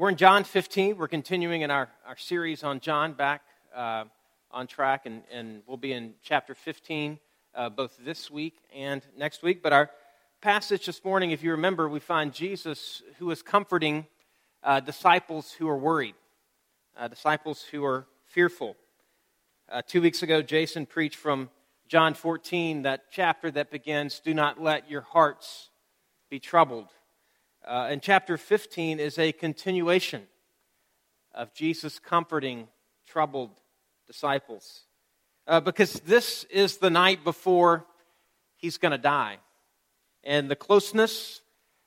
We're in John 15. We're continuing in our, our series on John back uh, on track, and, and we'll be in chapter 15 uh, both this week and next week. But our passage this morning, if you remember, we find Jesus who is comforting uh, disciples who are worried, uh, disciples who are fearful. Uh, two weeks ago, Jason preached from John 14, that chapter that begins, Do not let your hearts be troubled. Uh, and chapter 15 is a continuation of Jesus comforting troubled disciples. Uh, because this is the night before he's going to die. And the closeness,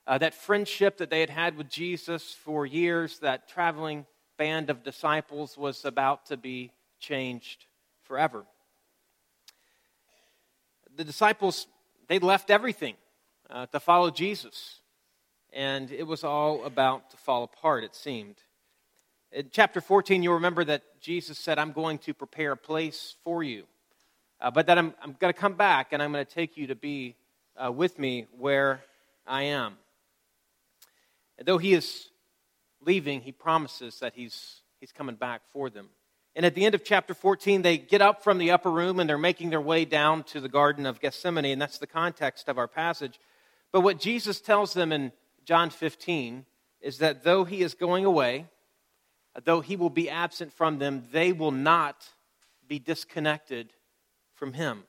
uh, that friendship that they had had with Jesus for years, that traveling band of disciples was about to be changed forever. The disciples, they left everything uh, to follow Jesus and it was all about to fall apart, it seemed. In chapter 14, you'll remember that Jesus said, I'm going to prepare a place for you, uh, but that I'm, I'm going to come back and I'm going to take you to be uh, with me where I am. And though he is leaving, he promises that he's, he's coming back for them. And at the end of chapter 14, they get up from the upper room and they're making their way down to the Garden of Gethsemane, and that's the context of our passage. But what Jesus tells them in John 15 is that though he is going away, though he will be absent from them, they will not be disconnected from him.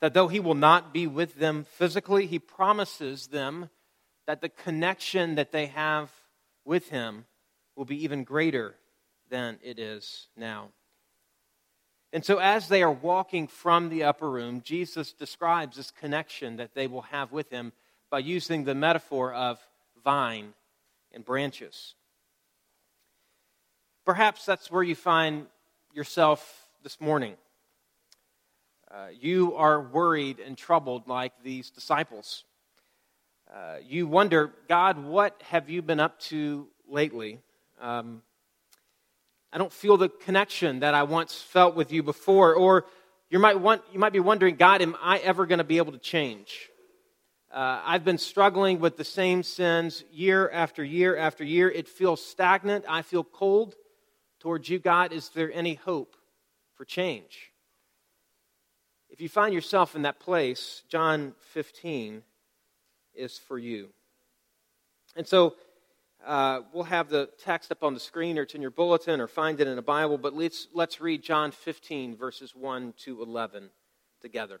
That though he will not be with them physically, he promises them that the connection that they have with him will be even greater than it is now. And so, as they are walking from the upper room, Jesus describes this connection that they will have with him by using the metaphor of vine and branches. Perhaps that's where you find yourself this morning. Uh, you are worried and troubled like these disciples. Uh, you wonder, God, what have you been up to lately? Um, I don't feel the connection that I once felt with you before. Or you might, want, you might be wondering, God, am I ever going to be able to change? Uh, I've been struggling with the same sins year after year after year. It feels stagnant. I feel cold towards you, God. Is there any hope for change? If you find yourself in that place, John 15 is for you. And so uh, we'll have the text up on the screen or it's in your bulletin or find it in a Bible, but let's, let's read John 15, verses 1 to 11 together.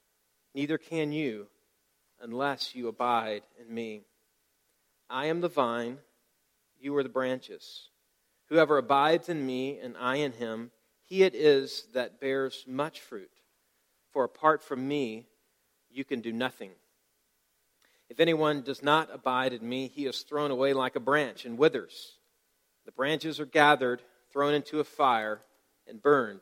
neither can you unless you abide in me. I am the vine, you are the branches. Whoever abides in me and I in him, he it is that bears much fruit. For apart from me, you can do nothing. If anyone does not abide in me, he is thrown away like a branch and withers. The branches are gathered, thrown into a fire, and burned.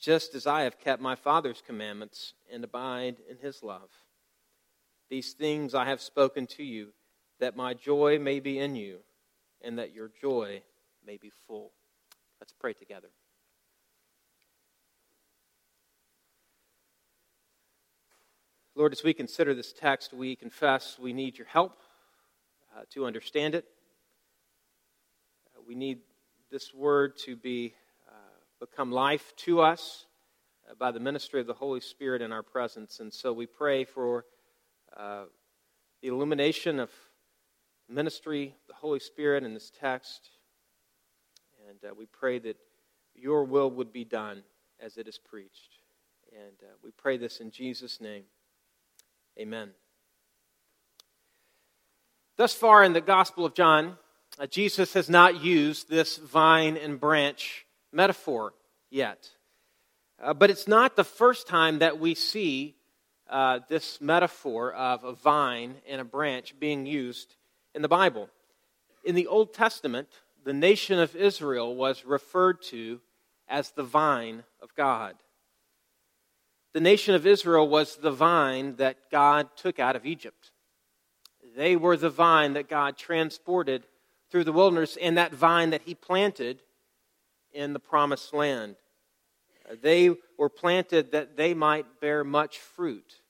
just as I have kept my Father's commandments and abide in his love. These things I have spoken to you, that my joy may be in you, and that your joy may be full. Let's pray together. Lord, as we consider this text, we confess we need your help uh, to understand it. Uh, we need this word to be become life to us uh, by the ministry of the Holy Spirit in our presence. And so we pray for uh, the illumination of ministry, the Holy Spirit in this text, And uh, we pray that your will would be done as it is preached. And uh, we pray this in Jesus' name. Amen. Thus far in the Gospel of John, Jesus has not used this vine and branch metaphor yet. Uh, but it's not the first time that we see uh, this metaphor of a vine and a branch being used in the Bible. In the Old Testament, the nation of Israel was referred to as the vine of God. The nation of Israel was the vine that God took out of Egypt. They were the vine that God transported through the wilderness and that vine that He planted in the promised land. They were planted that they might bear much fruit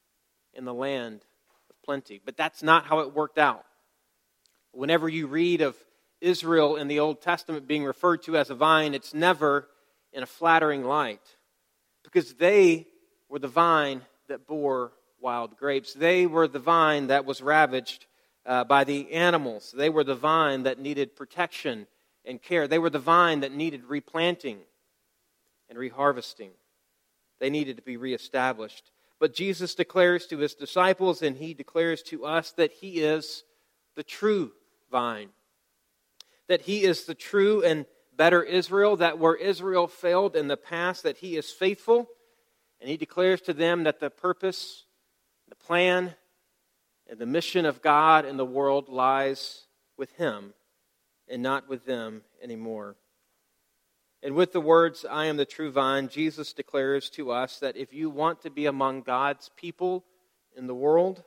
in the land of plenty. But that's not how it worked out. Whenever you read of Israel in the Old Testament being referred to as a vine, it's never in a flattering light because they were the vine that bore wild grapes. They were the vine that was ravaged uh, by the animals. They were the vine that needed protection and care. They were the vine that needed replanting and reharvesting. They needed to be reestablished. But Jesus declares to his disciples and he declares to us that he is the true vine. That he is the true and better Israel, that where Israel failed in the past, that he is faithful. And he declares to them that the purpose, the plan, and the mission of God in the world lies with him and not with them anymore. And with the words, I am the true vine, Jesus declares to us that if you want to be among God's people in the world,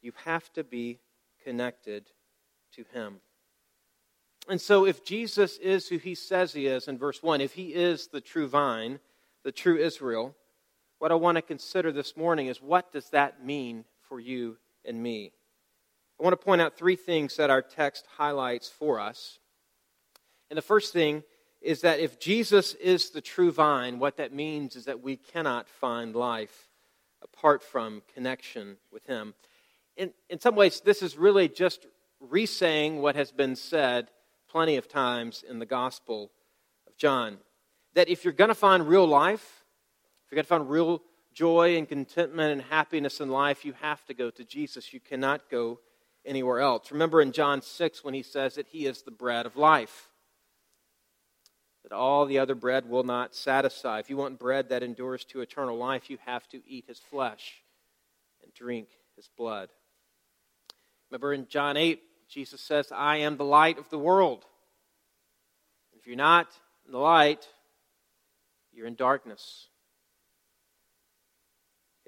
you have to be connected to Him. And so, if Jesus is who He says He is in verse 1, if He is the true vine, the true Israel, what I want to consider this morning is what does that mean for you and me? I want to point out three things that our text highlights for us. And the first thing is that if Jesus is the true vine, what that means is that we cannot find life apart from connection with Him. In, in some ways, this is really just resaying what has been said plenty of times in the Gospel of John. That if you're going to find real life, if you're going to find real joy and contentment and happiness in life, you have to go to Jesus. You cannot go anywhere else. Remember in John 6 when he says that he is the bread of life, that all the other bread will not satisfy. If you want bread that endures to eternal life, you have to eat his flesh and drink his blood. Remember in John 8, Jesus says, I am the light of the world. If you're not in the light, you're in darkness.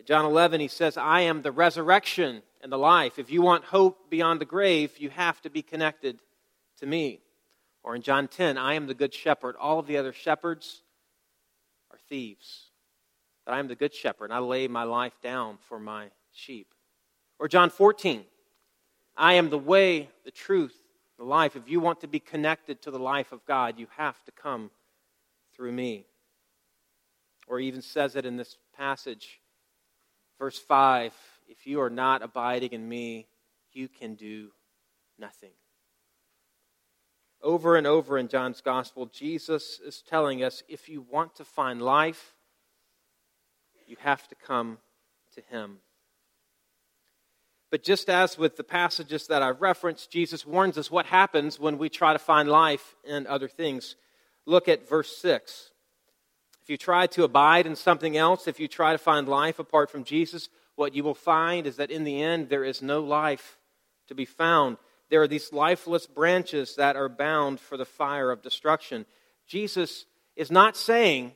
In John 11, he says, I am the resurrection and the life. If you want hope beyond the grave, you have to be connected to me. Or in John 10, I am the good shepherd. All of the other shepherds are thieves. But I am the good shepherd, and I lay my life down for my sheep. Or John 14, I am the way, the truth, the life. If you want to be connected to the life of God, you have to come through me. Or even says it in this passage, verse 5 if you are not abiding in me, you can do nothing. Over and over in John's gospel, Jesus is telling us if you want to find life, you have to come to him. But just as with the passages that I've referenced, Jesus warns us what happens when we try to find life in other things. Look at verse 6. If you try to abide in something else, if you try to find life apart from Jesus, what you will find is that in the end, there is no life to be found. There are these lifeless branches that are bound for the fire of destruction. Jesus is not saying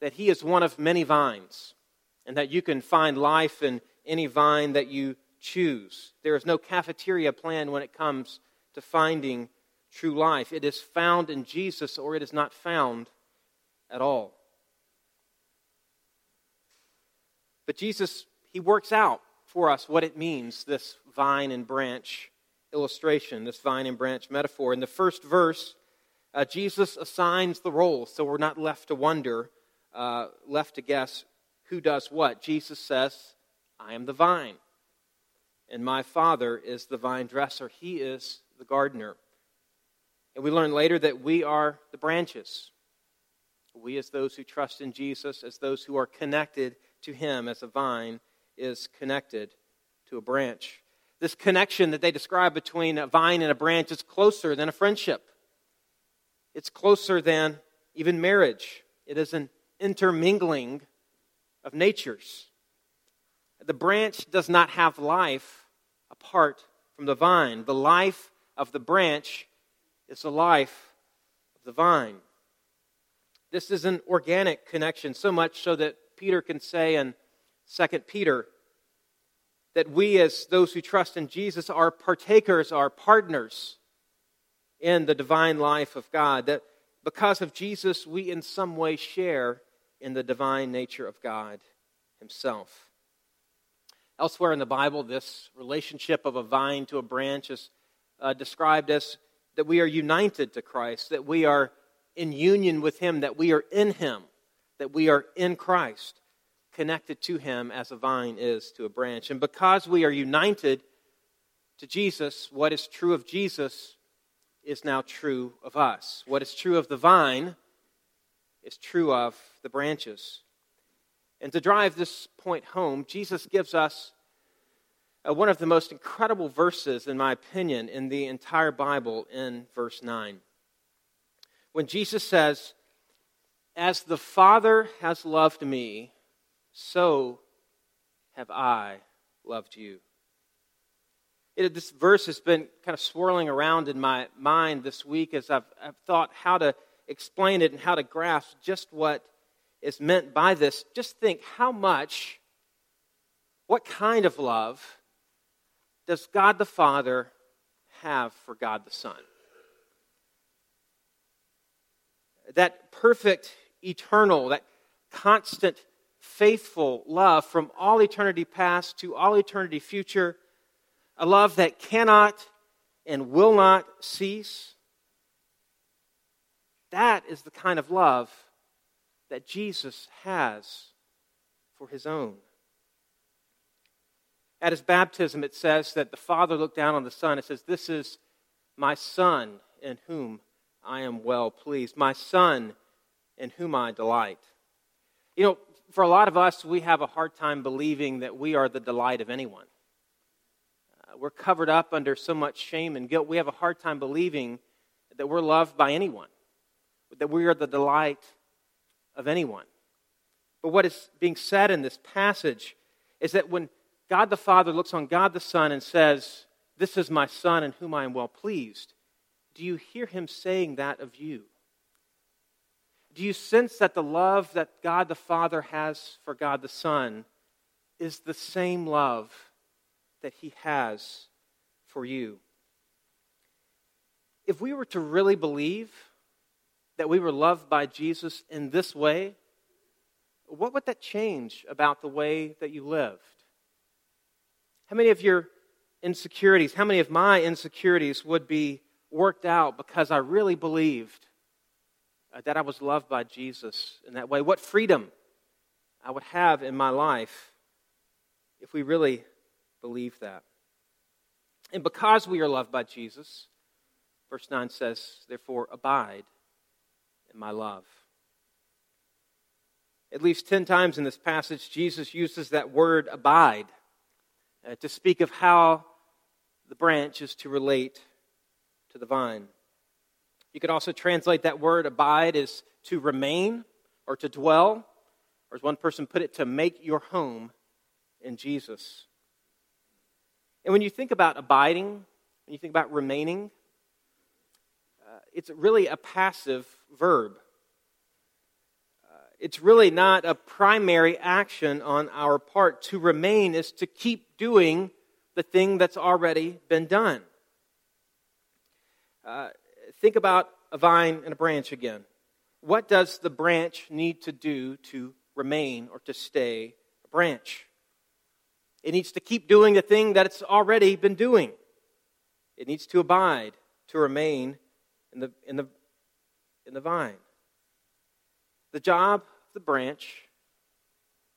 that he is one of many vines and that you can find life in any vine that you choose. There is no cafeteria plan when it comes to finding true life. It is found in Jesus or it is not found at all. But Jesus he works out for us what it means, this vine and branch illustration, this vine and branch metaphor. In the first verse, uh, Jesus assigns the roles, so we're not left to wonder, uh, left to guess who does what. Jesus says, I am the vine, and my Father is the vine dresser. He is the gardener. And we learn later that we are the branches. We, as those who trust in Jesus, as those who are connected to Him, as a vine is connected to a branch. This connection that they describe between a vine and a branch is closer than a friendship, it's closer than even marriage. It is an intermingling of natures. The branch does not have life apart from the vine. The life of the branch is the life of the vine. This is an organic connection, so much so that Peter can say in 2 Peter that we, as those who trust in Jesus, are partakers, are partners in the divine life of God. That because of Jesus, we in some way share in the divine nature of God Himself. Elsewhere in the Bible, this relationship of a vine to a branch is uh, described as that we are united to Christ, that we are in union with Him, that we are in Him, that we are in Christ, connected to Him as a vine is to a branch. And because we are united to Jesus, what is true of Jesus is now true of us. What is true of the vine is true of the branches. And to drive this point home, Jesus gives us uh, one of the most incredible verses, in my opinion, in the entire Bible in verse 9. When Jesus says, As the Father has loved me, so have I loved you. It, this verse has been kind of swirling around in my mind this week as I've, I've thought how to explain it and how to grasp just what is meant by this. Just think how much, what kind of love does God the Father have for God the Son? That perfect, eternal, that constant, faithful love from all eternity past to all eternity future a love that cannot and will not cease. That is the kind of love that Jesus has for his own. At his baptism, it says that the Father looked down on the Son. It says, This is my Son in whom I am well pleased, my Son in whom I delight. You know, for a lot of us, we have a hard time believing that we are the delight of anyone uh, we're covered up under so much shame and guilt, we have a hard time believing that we're loved by anyone, that we are the delight of anyone. But what is being said in this passage is that when God the Father looks on God the Son and says, This is my Son in whom I am well pleased, do you hear him saying that of you? Do you sense that the love that God the Father has for God the Son is the same love that He has for you. If we were to really believe that we were loved by Jesus in this way, what would that change about the way that you lived? How many of your insecurities, how many of my insecurities would be worked out because I really believed uh, that I was loved by Jesus in that way? What freedom I would have in my life if we really believe that. And because we are loved by Jesus, verse 9 says, therefore, abide in my love. At least 10 times in this passage, Jesus uses that word abide uh, to speak of how the branch is to relate to the vine. You could also translate that word abide as to remain or to dwell, or as one person put it, to make your home in Jesus. And when you think about abiding, when you think about remaining, uh, it's really a passive verb. Uh, it's really not a primary action on our part. To remain is to keep doing the thing that's already been done. Uh, think about a vine and a branch again. What does the branch need to do to remain or to stay a branch? It needs to keep doing the thing that it's already been doing. It needs to abide, to remain in the, in the, in the vine. The job of the branch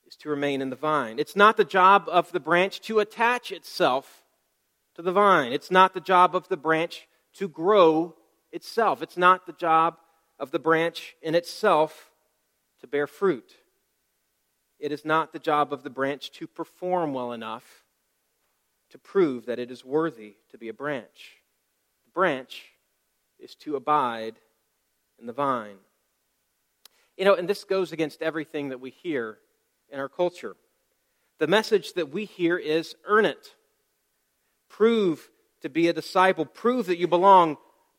is to remain in the vine. It's not the job of the branch to attach itself to the vine. It's not the job of the branch to grow itself. It's not the job of the branch in itself to bear fruit. It is not the job of the branch to perform well enough to prove that it is worthy to be a branch. The branch is to abide in the vine. You know, and this goes against everything that we hear in our culture. The message that we hear is earn it, prove to be a disciple, prove that you belong,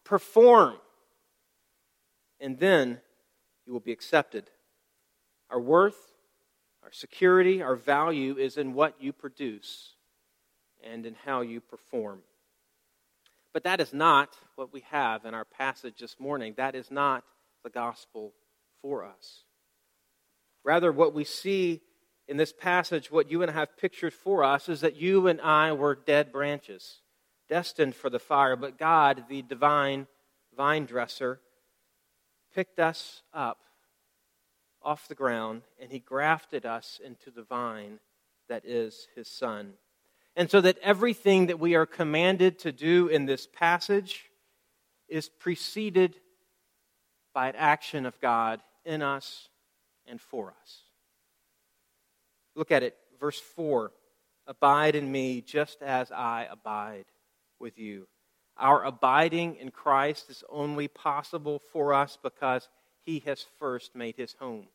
perform, and then you will be accepted. Our worth, our security, our value is in what you produce and in how you perform. But that is not what we have in our passage this morning. That is not the gospel for us. Rather, what we see in this passage, what you and I have pictured for us, is that you and I were dead branches, destined for the fire. But God, the divine vine dresser, picked us up off the ground and he grafted us into the vine that is his son. And so that everything that we are commanded to do in this passage is preceded by an action of God in us and for us. Look at it, verse 4 Abide in me just as I abide with you. Our abiding in Christ is only possible for us because he has first made his home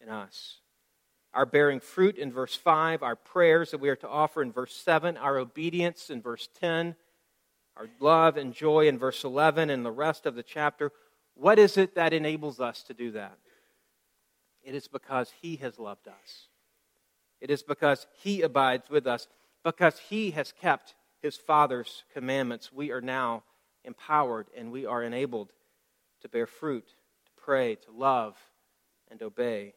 in us. Our bearing fruit in verse 5, our prayers that we are to offer in verse 7, our obedience in verse 10, our love and joy in verse 11, and the rest of the chapter. What is it that enables us to do that? It is because he has loved us. It is because he abides with us, because he has kept his Father's commandments. We are now empowered and we are enabled to bear fruit, to pray, to love, and obey.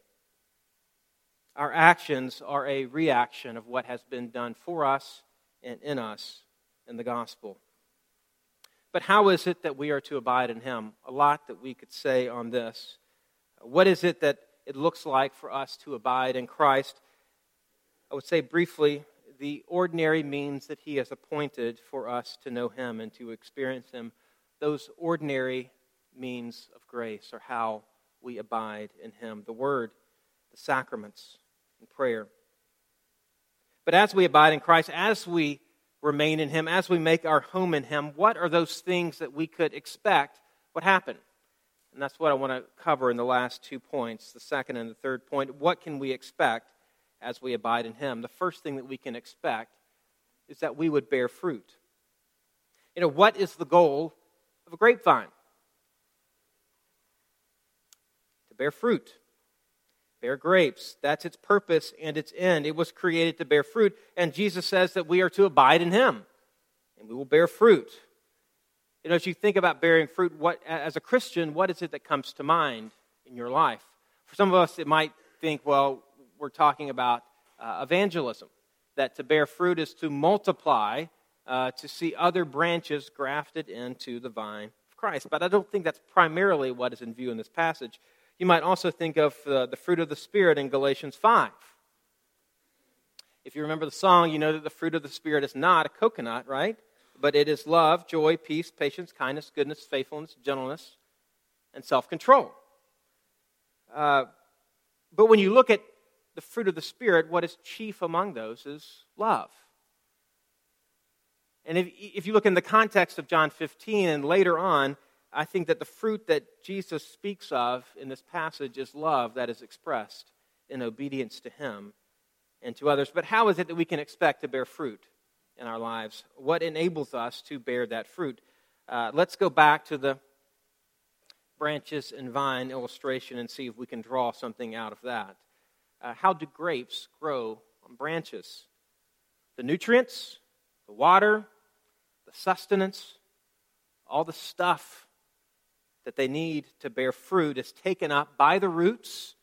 Our actions are a reaction of what has been done for us and in us in the gospel. But how is it that we are to abide in him? A lot that we could say on this. What is it that it looks like for us to abide in Christ? I would say briefly the ordinary means that He has appointed for us to know Him and to experience Him. Those ordinary means of grace are how we abide in Him the Word, the sacraments, and prayer. But as we abide in Christ, as we remain in Him, as we make our home in Him, what are those things that we could expect would happen? And that's what I want to cover in the last two points, the second and the third point. What can we expect as we abide in Him, the first thing that we can expect is that we would bear fruit. You know, what is the goal of a grapevine? To bear fruit, bear grapes. That's its purpose and its end. It was created to bear fruit, and Jesus says that we are to abide in Him, and we will bear fruit. You know, as you think about bearing fruit, what, as a Christian, what is it that comes to mind in your life? For some of us, it might think, well, we're talking about uh, evangelism, that to bear fruit is to multiply, uh, to see other branches grafted into the vine of Christ. But I don't think that's primarily what is in view in this passage. You might also think of uh, the fruit of the Spirit in Galatians 5. If you remember the song, you know that the fruit of the Spirit is not a coconut, right? But it is love, joy, peace, patience, kindness, goodness, faithfulness, gentleness, and self control. Uh, but when you look at the fruit of the Spirit, what is chief among those is love. And if, if you look in the context of John 15 and later on, I think that the fruit that Jesus speaks of in this passage is love that is expressed in obedience to Him and to others. But how is it that we can expect to bear fruit in our lives? What enables us to bear that fruit? Uh, let's go back to the branches and vine illustration and see if we can draw something out of that uh, how do grapes grow on branches? The nutrients, the water, the sustenance, all the stuff that they need to bear fruit is taken up by the roots,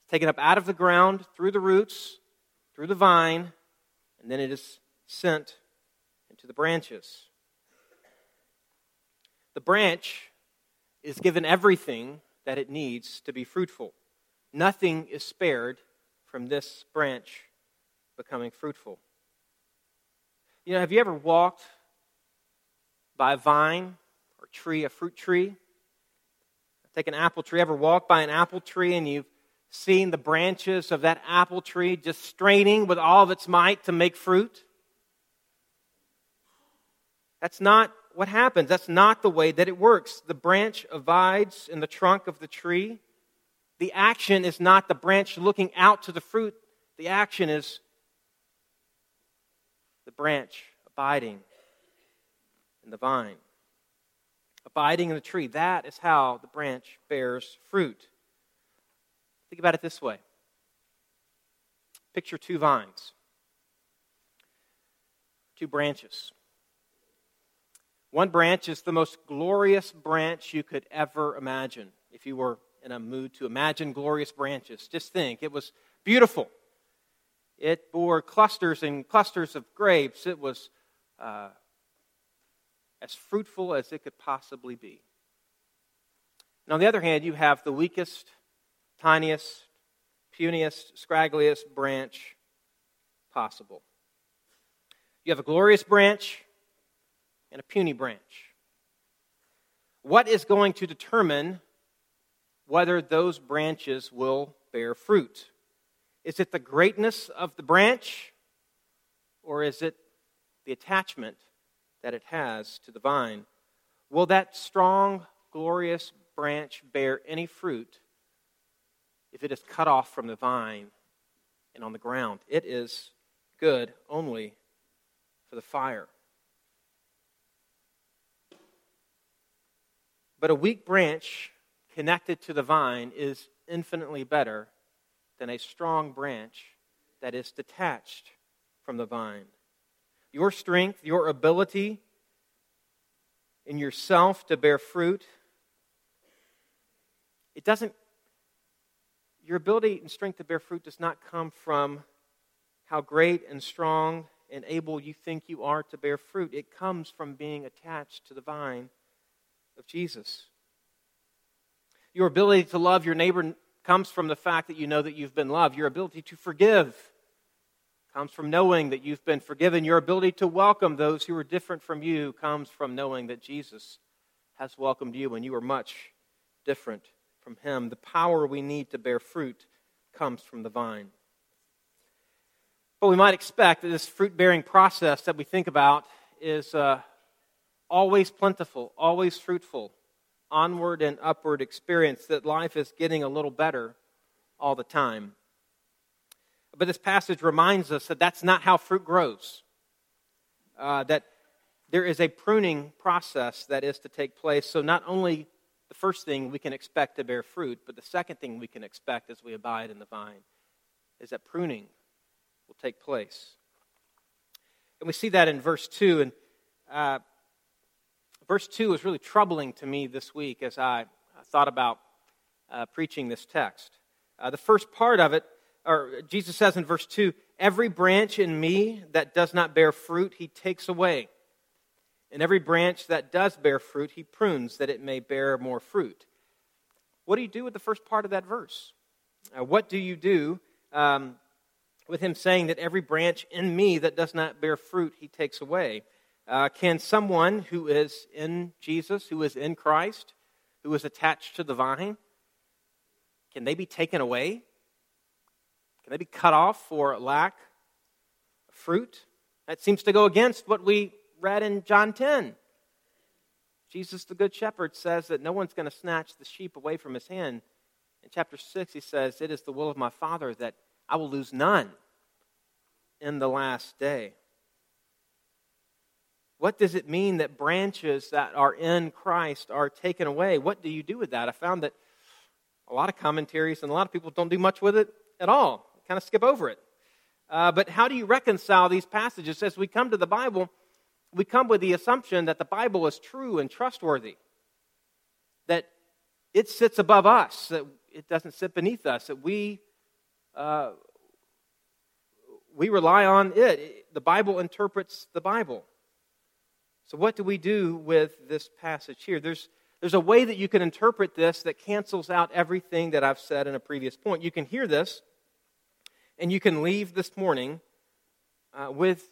it's taken up out of the ground through the roots, through the vine, and then it is sent into the branches. The branch is given everything that it needs to be fruitful. Nothing is spared from this branch becoming fruitful. You know, have you ever walked by a vine or tree, a fruit tree. Take an apple tree. Ever walked by an apple tree and you've seen the branches of that apple tree just straining with all of its might to make fruit? That's not what happens. That's not the way that it works. The branch abides in the trunk of the tree. The action is not the branch looking out to the fruit, the action is the branch abiding in the vine. Abiding in the tree. That is how the branch bears fruit. Think about it this way picture two vines, two branches. One branch is the most glorious branch you could ever imagine. If you were in a mood to imagine glorious branches, just think it was beautiful. It bore clusters and clusters of grapes. It was uh, as fruitful as it could possibly be. And on the other hand, you have the weakest, tiniest, puniest, scraggliest branch possible. You have a glorious branch and a puny branch. What is going to determine whether those branches will bear fruit? Is it the greatness of the branch, or is it the attachment that it has to the vine? Will that strong, glorious branch bear any fruit if it is cut off from the vine and on the ground? It is good only for the fire. But a weak branch connected to the vine is infinitely better than a strong branch that is detached from the vine. Your strength, your ability in yourself to bear fruit, it doesn't, your ability and strength to bear fruit does not come from how great and strong and able you think you are to bear fruit. It comes from being attached to the vine of Jesus. Your ability to love your neighbor comes from the fact that you know that you've been loved. Your ability to forgive comes from knowing that you've been forgiven. Your ability to welcome those who are different from you comes from knowing that Jesus has welcomed you and you are much different from him. The power we need to bear fruit comes from the vine. But we might expect that this fruit bearing process that we think about is uh, always plentiful, always fruitful, onward and upward experience, that life is getting a little better all the time. But this passage reminds us that that's not how fruit grows, uh, that there is a pruning process that is to take place. So, not only the first thing we can expect to bear fruit, but the second thing we can expect as we abide in the vine is that pruning will take place. And we see that in verse 2. And uh, Verse 2 was really troubling to me this week as I thought about uh, preaching this text. Uh, the first part of it, or Jesus says in verse 2, Every branch in me that does not bear fruit, he takes away. And every branch that does bear fruit, he prunes that it may bear more fruit. What do you do with the first part of that verse? Uh, what do you do um, with him saying that every branch in me that does not bear fruit, he takes away? Uh, can someone who is in Jesus, who is in Christ, who is attached to the vine, can they be taken away? Can they be cut off for lack of fruit? That seems to go against what we read in John 10. Jesus, the Good Shepherd, says that no one's going to snatch the sheep away from his hand. In chapter 6, he says, It is the will of my Father that I will lose none in the last day. What does it mean that branches that are in Christ are taken away? What do you do with that? I found that a lot of commentaries and a lot of people don't do much with it at all, kind of skip over it. Uh, but how do you reconcile these passages? As we come to the Bible, we come with the assumption that the Bible is true and trustworthy, that it sits above us, that it doesn't sit beneath us, that we, uh, we rely on it. The Bible interprets the Bible. So, what do we do with this passage here? There's, there's a way that you can interpret this that cancels out everything that I've said in a previous point. You can hear this, and you can leave this morning uh, with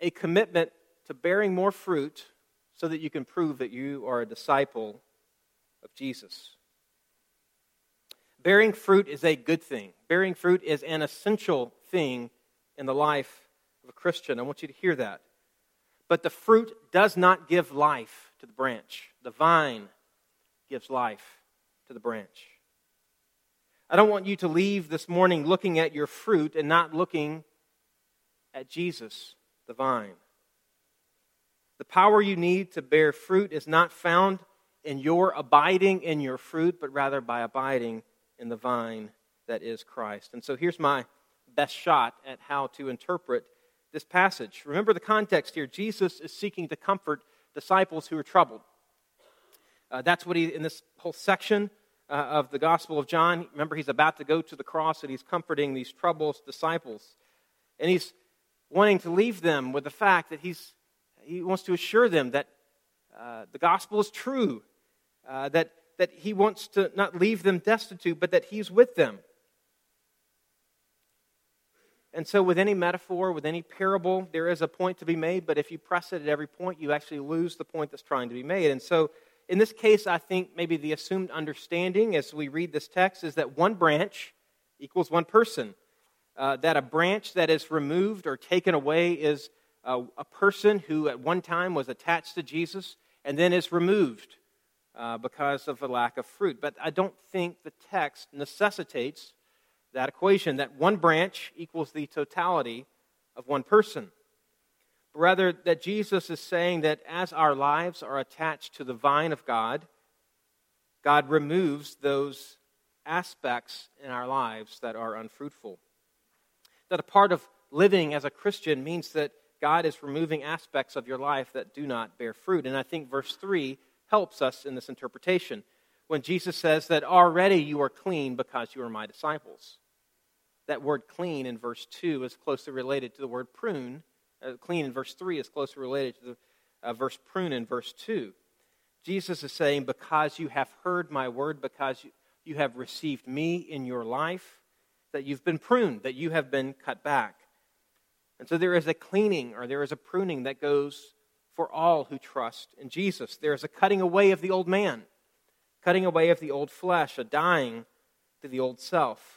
a commitment to bearing more fruit so that you can prove that you are a disciple of Jesus. Bearing fruit is a good thing. Bearing fruit is an essential thing in the life of a Christian. I want you to hear that. But the fruit does not give life to the branch, the vine gives life to the branch. I don't want you to leave this morning looking at your fruit and not looking at Jesus, the vine. The power you need to bear fruit is not found in your abiding in your fruit, but rather by abiding in the vine that is Christ. And so here's my best shot at how to interpret this passage. Remember the context here. Jesus is seeking to comfort disciples who are troubled. Uh, that's what he, in this whole section uh, of the Gospel of John, remember he's about to go to the cross and he's comforting these troubled disciples. And he's wanting to leave them with the fact that he's, he wants to assure them that uh, the gospel is true, uh, that that he wants to not leave them destitute, but that he's with them. And so, with any metaphor, with any parable, there is a point to be made, but if you press it at every point, you actually lose the point that's trying to be made. And so, in this case, I think maybe the assumed understanding as we read this text is that one branch equals one person. Uh, that a branch that is removed or taken away is a, a person who at one time was attached to Jesus and then is removed uh, because of a lack of fruit. But I don't think the text necessitates that equation that one branch equals the totality of one person. But Rather, that Jesus is saying that as our lives are attached to the vine of God, God removes those aspects in our lives that are unfruitful. That a part of living as a Christian means that God is removing aspects of your life that do not bear fruit. And I think verse 3 helps us in this interpretation when Jesus says that already you are clean because you are my disciples. That word clean in verse 2 is closely related to the word prune. Uh, clean in verse 3 is closely related to the uh, verse prune in verse 2. Jesus is saying, Because you have heard my word, because you, you have received me in your life, that you've been pruned, that you have been cut back. And so there is a cleaning or there is a pruning that goes for all who trust in Jesus. There is a cutting away of the old man, cutting away of the old flesh, a dying to the old self.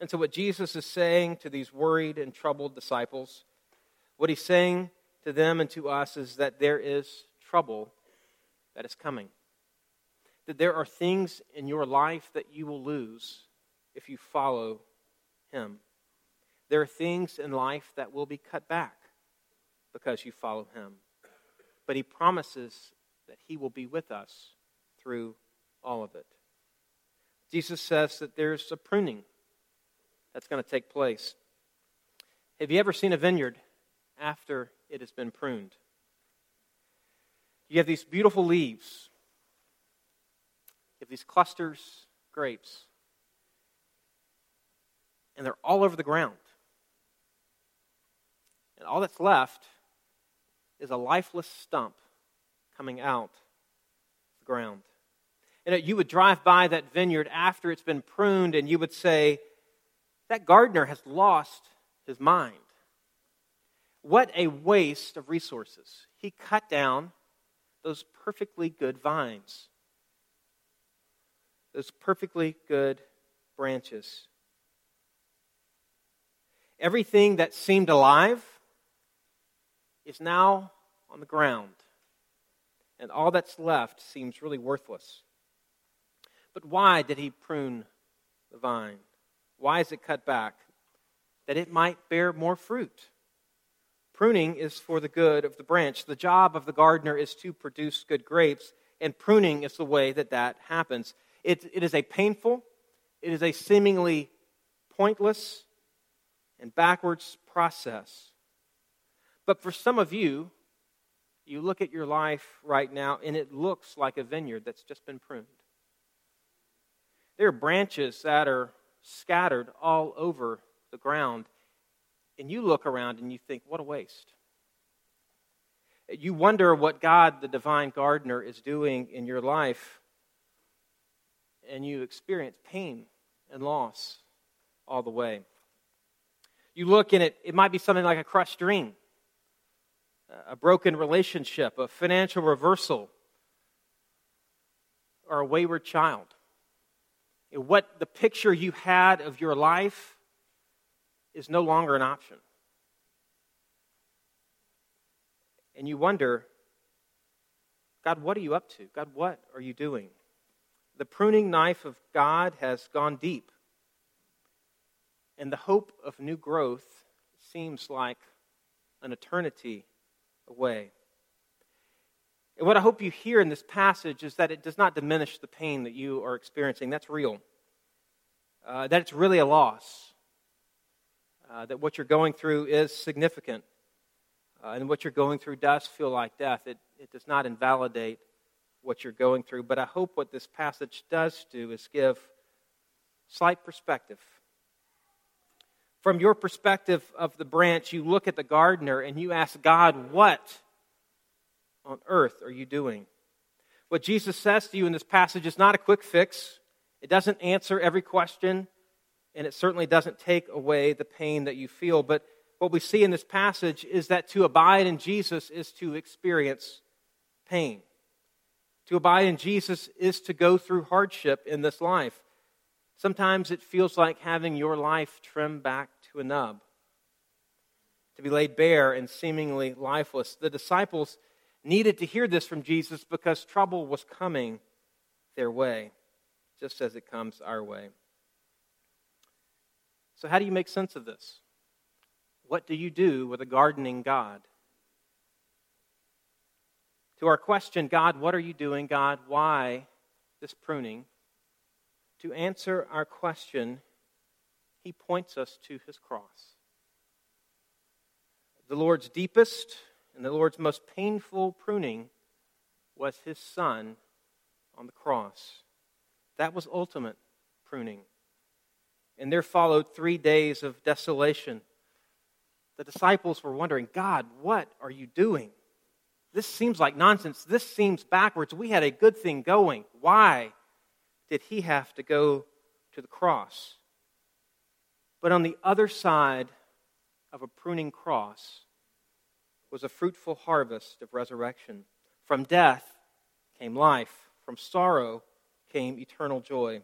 And so, what Jesus is saying to these worried and troubled disciples, what he's saying to them and to us is that there is trouble that is coming. That there are things in your life that you will lose if you follow him. There are things in life that will be cut back because you follow him. But he promises that he will be with us through all of it. Jesus says that there's a pruning that's going to take place. Have you ever seen a vineyard after it has been pruned? You have these beautiful leaves. You have these clusters, grapes, and they're all over the ground. And all that's left is a lifeless stump coming out of the ground. And you would drive by that vineyard after it's been pruned and you would say, That gardener has lost his mind. What a waste of resources. He cut down those perfectly good vines, those perfectly good branches. Everything that seemed alive is now on the ground, and all that's left seems really worthless. But why did he prune the vine? Why is it cut back? That it might bear more fruit. Pruning is for the good of the branch. The job of the gardener is to produce good grapes, and pruning is the way that that happens. It, it is a painful, it is a seemingly pointless and backwards process. But for some of you, you look at your life right now and it looks like a vineyard that's just been pruned. There are branches that are scattered all over the ground, and you look around and you think, what a waste. You wonder what God, the divine gardener, is doing in your life, and you experience pain and loss all the way. You look and it, it might be something like a crushed dream a broken relationship, a financial reversal, or a wayward child. What the picture you had of your life is no longer an option. And you wonder, God, what are you up to? God, what are you doing? The pruning knife of God has gone deep. And the hope of new growth seems like an eternity away. And what I hope you hear in this passage is that it does not diminish the pain that you are experiencing. That's real. Uh, that it's really a loss. Uh, that what you're going through is significant. Uh, and what you're going through does feel like death. It, it does not invalidate what you're going through. But I hope what this passage does do is give slight perspective. From your perspective of the branch, you look at the gardener and you ask God, What on earth are you doing? What Jesus says to you in this passage is not a quick fix. It doesn't answer every question, and it certainly doesn't take away the pain that you feel. But what we see in this passage is that to abide in Jesus is to experience pain. To abide in Jesus is to go through hardship in this life. Sometimes it feels like having your life trimmed back to a nub, to be laid bare and seemingly lifeless. The disciples needed to hear this from Jesus because trouble was coming their way, just as it comes our way. So, how do you make sense of this? What do you do with a gardening God? To our question, God, what are you doing? God, why this pruning? To answer our question, he points us to his cross. The Lord's deepest and the Lord's most painful pruning was his son on the cross. That was ultimate pruning. And there followed three days of desolation. The disciples were wondering, God, what are you doing? This seems like nonsense. This seems backwards. We had a good thing going. Why did he have to go to the cross? But on the other side of a pruning cross was a fruitful harvest of resurrection. From death came life, from sorrow came eternal joy.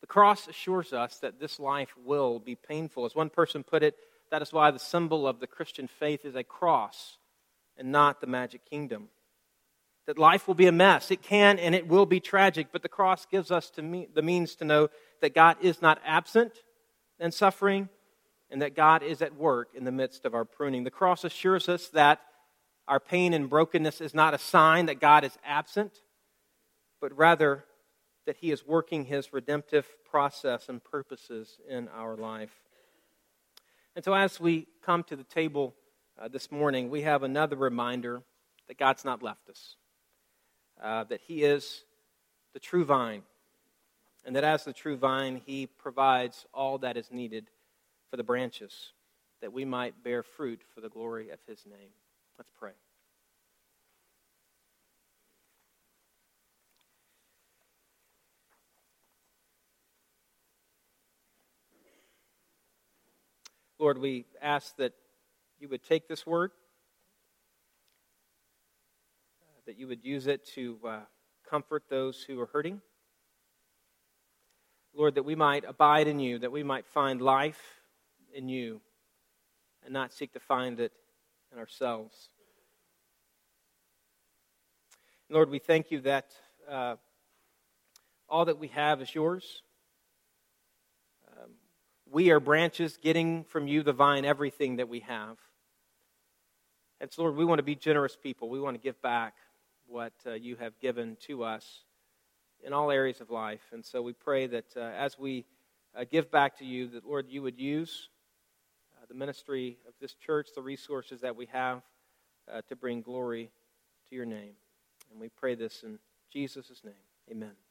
The cross assures us that this life will be painful. As one person put it, that is why the symbol of the Christian faith is a cross and not the magic kingdom. That life will be a mess. It can and it will be tragic, but the cross gives us me, the means to know that God is not absent in suffering, and that God is at work in the midst of our pruning. The cross assures us that our pain and brokenness is not a sign that God is absent, but rather that He is working His redemptive process and purposes in our life. And so, as we come to the table uh, this morning, we have another reminder that God's not left us, uh, that He is the true vine, and that as the true vine, He provides all that is needed for the branches, that we might bear fruit for the glory of his name. Let's pray. Lord, we ask that you would take this word, uh, that you would use it to uh, comfort those who are hurting. Lord, that we might abide in you, that we might find life in you and not seek to find it in ourselves. Lord, we thank you that uh, all that we have is yours. Um, we are branches getting from you, the vine, everything that we have. And so, Lord, we want to be generous people. We want to give back what uh, you have given to us in all areas of life. And so we pray that uh, as we uh, give back to you, that, Lord, you would use the ministry of this church, the resources that we have uh, to bring glory to your name. And we pray this in Jesus' name. Amen.